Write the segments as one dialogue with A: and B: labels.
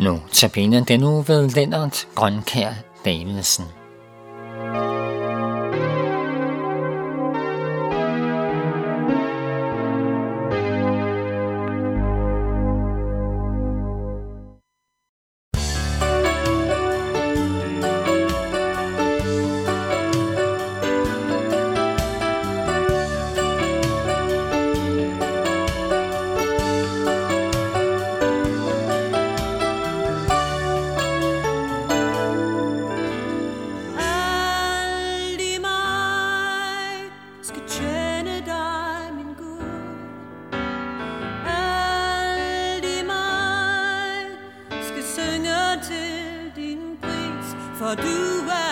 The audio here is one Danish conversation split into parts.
A: Nu tabiner den nu ved Lennart Grønkær Davidsen.
B: for do I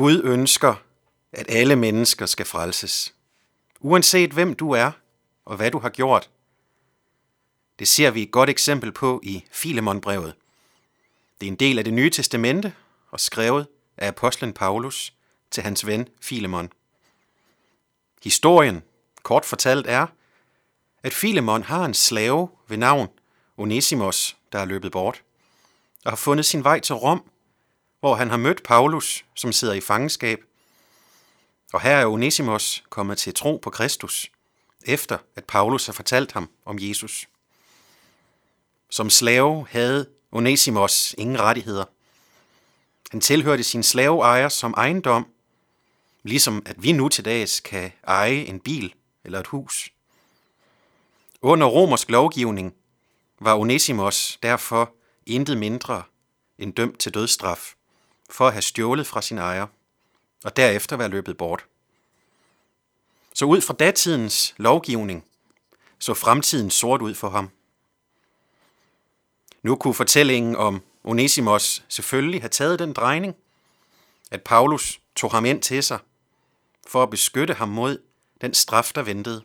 B: Gud
C: ønsker, at alle mennesker skal frelses. Uanset hvem du er og hvad du har gjort. Det ser vi et godt eksempel på i Filemonbrevet. Det er en del af det nye testamente og skrevet af apostlen Paulus til hans ven Filemon. Historien, kort fortalt, er, at Filemon har en slave ved navn Onesimus, der er løbet bort, og har fundet sin vej til Rom, hvor han har mødt Paulus, som sidder i fangenskab. Og her er Onesimus kommet til tro på Kristus, efter at Paulus har fortalt ham om Jesus. Som slave havde Onesimus ingen rettigheder. Han tilhørte sin slaveejer som ejendom, ligesom at vi nu til dags kan eje en bil eller et hus. Under romersk lovgivning var Onesimus derfor intet mindre end dømt til dødsstraf for at have stjålet fra sin ejer og derefter være løbet bort. Så ud fra datidens lovgivning så fremtiden sort ud for ham. Nu kunne fortællingen om Onesimos selvfølgelig have taget den drejning, at Paulus tog ham ind til sig for at beskytte ham mod den straf, der ventede.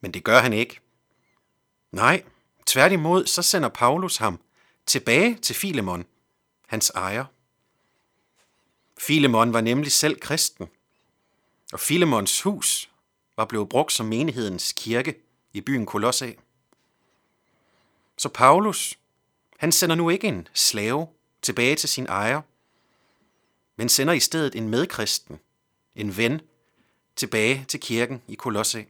C: Men det gør han ikke. Nej, tværtimod så sender Paulus ham tilbage til Filemon, hans ejer. Filemon var nemlig selv kristen, og Filemons hus var blevet brugt som menighedens kirke i byen Kolossae. Så Paulus, han sender nu ikke en slave tilbage til sin ejer, men sender i stedet en medkristen, en ven, tilbage til kirken i Kolossae.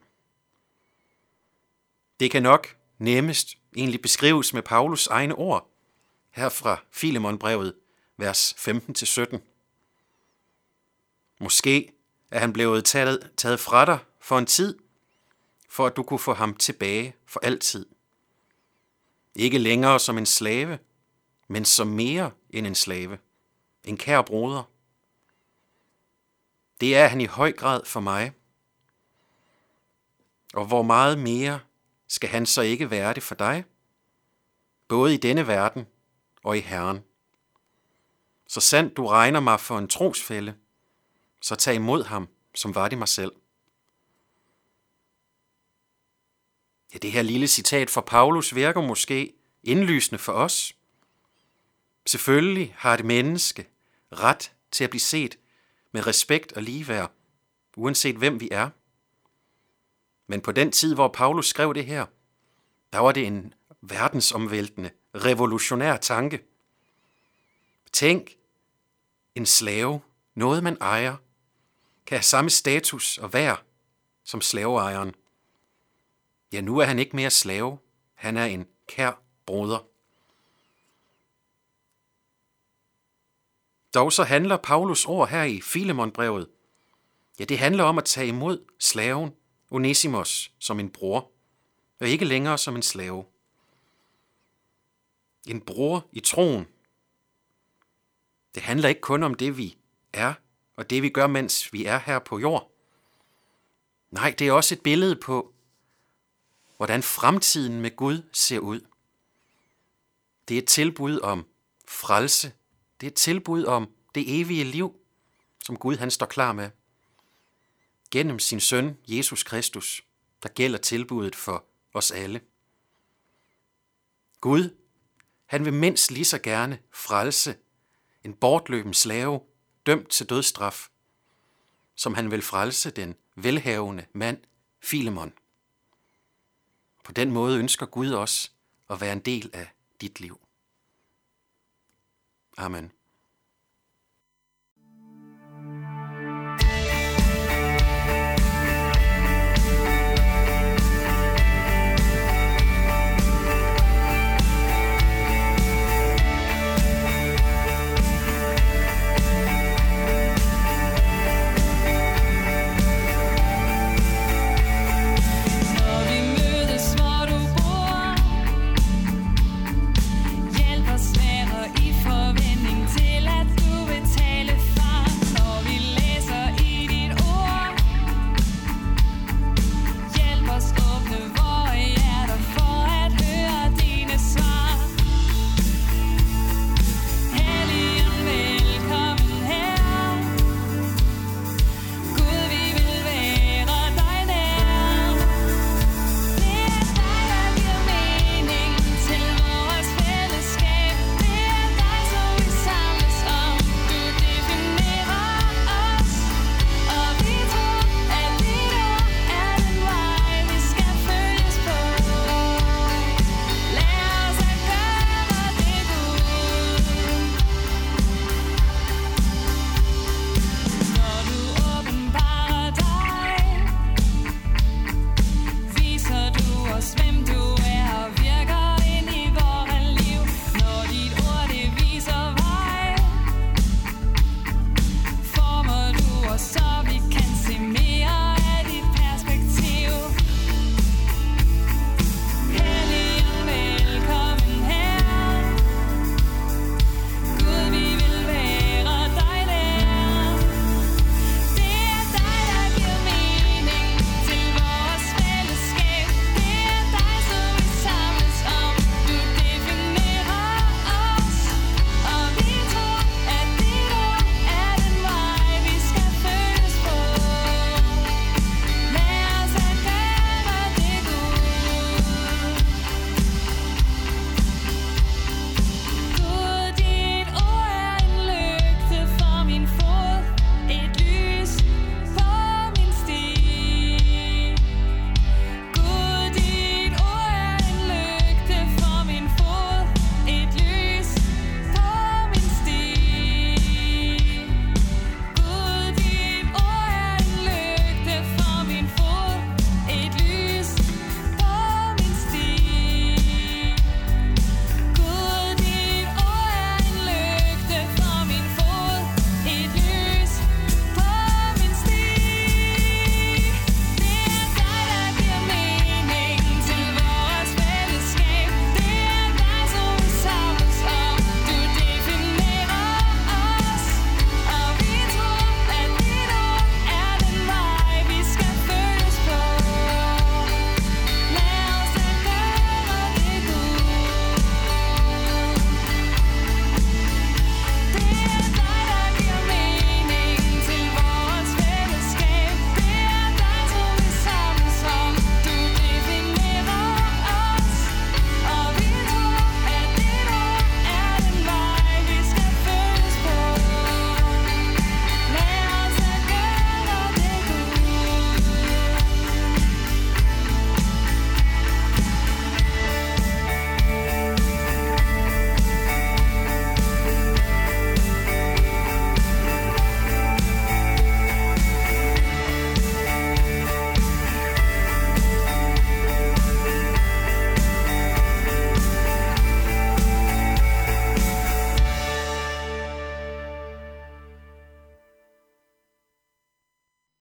C: Det kan nok nemmest egentlig beskrives med Paulus egne ord, her fra Filemonbrevet, vers 15-17. Måske er han blevet taget, taget fra dig for en tid, for at du kunne få ham tilbage for altid. Ikke længere som en slave, men som mere end en slave. En kær broder. Det er han i høj grad for mig. Og hvor meget mere skal han så ikke være det for dig? Både i denne verden og i Herren. Så sandt du regner mig for en trosfælde, så tag imod ham, som var det mig selv. Ja, det her lille citat fra Paulus virker måske indlysende for os. Selvfølgelig har et menneske ret til at blive set med respekt og ligeværd, uanset hvem vi er. Men på den tid, hvor Paulus skrev det her, der var det en verdensomvæltende, revolutionær tanke. Tænk, en slave, noget man ejer, kan have samme status og værd som slaveejeren. Ja, nu er han ikke mere slave, han er en kær broder. Dog så handler Paulus ord her i Filemonbrevet, ja, det handler om at tage imod slaven Onesimus som en bror, og ikke længere som en slave. En bror i troen. Det handler ikke kun om det, vi er, og det, vi gør, mens vi er her på jord. Nej, det er også et billede på, hvordan fremtiden med Gud ser ud. Det er et tilbud om frelse. Det er et tilbud om det evige liv, som Gud han står klar med. Gennem sin søn, Jesus Kristus, der gælder tilbuddet for os alle. Gud, han vil mindst lige så gerne frelse en bortløben slave, dømt til dødsstraf, som han vil frelse den velhavende mand Filemon. På den måde ønsker Gud også at være en del af dit liv. Amen.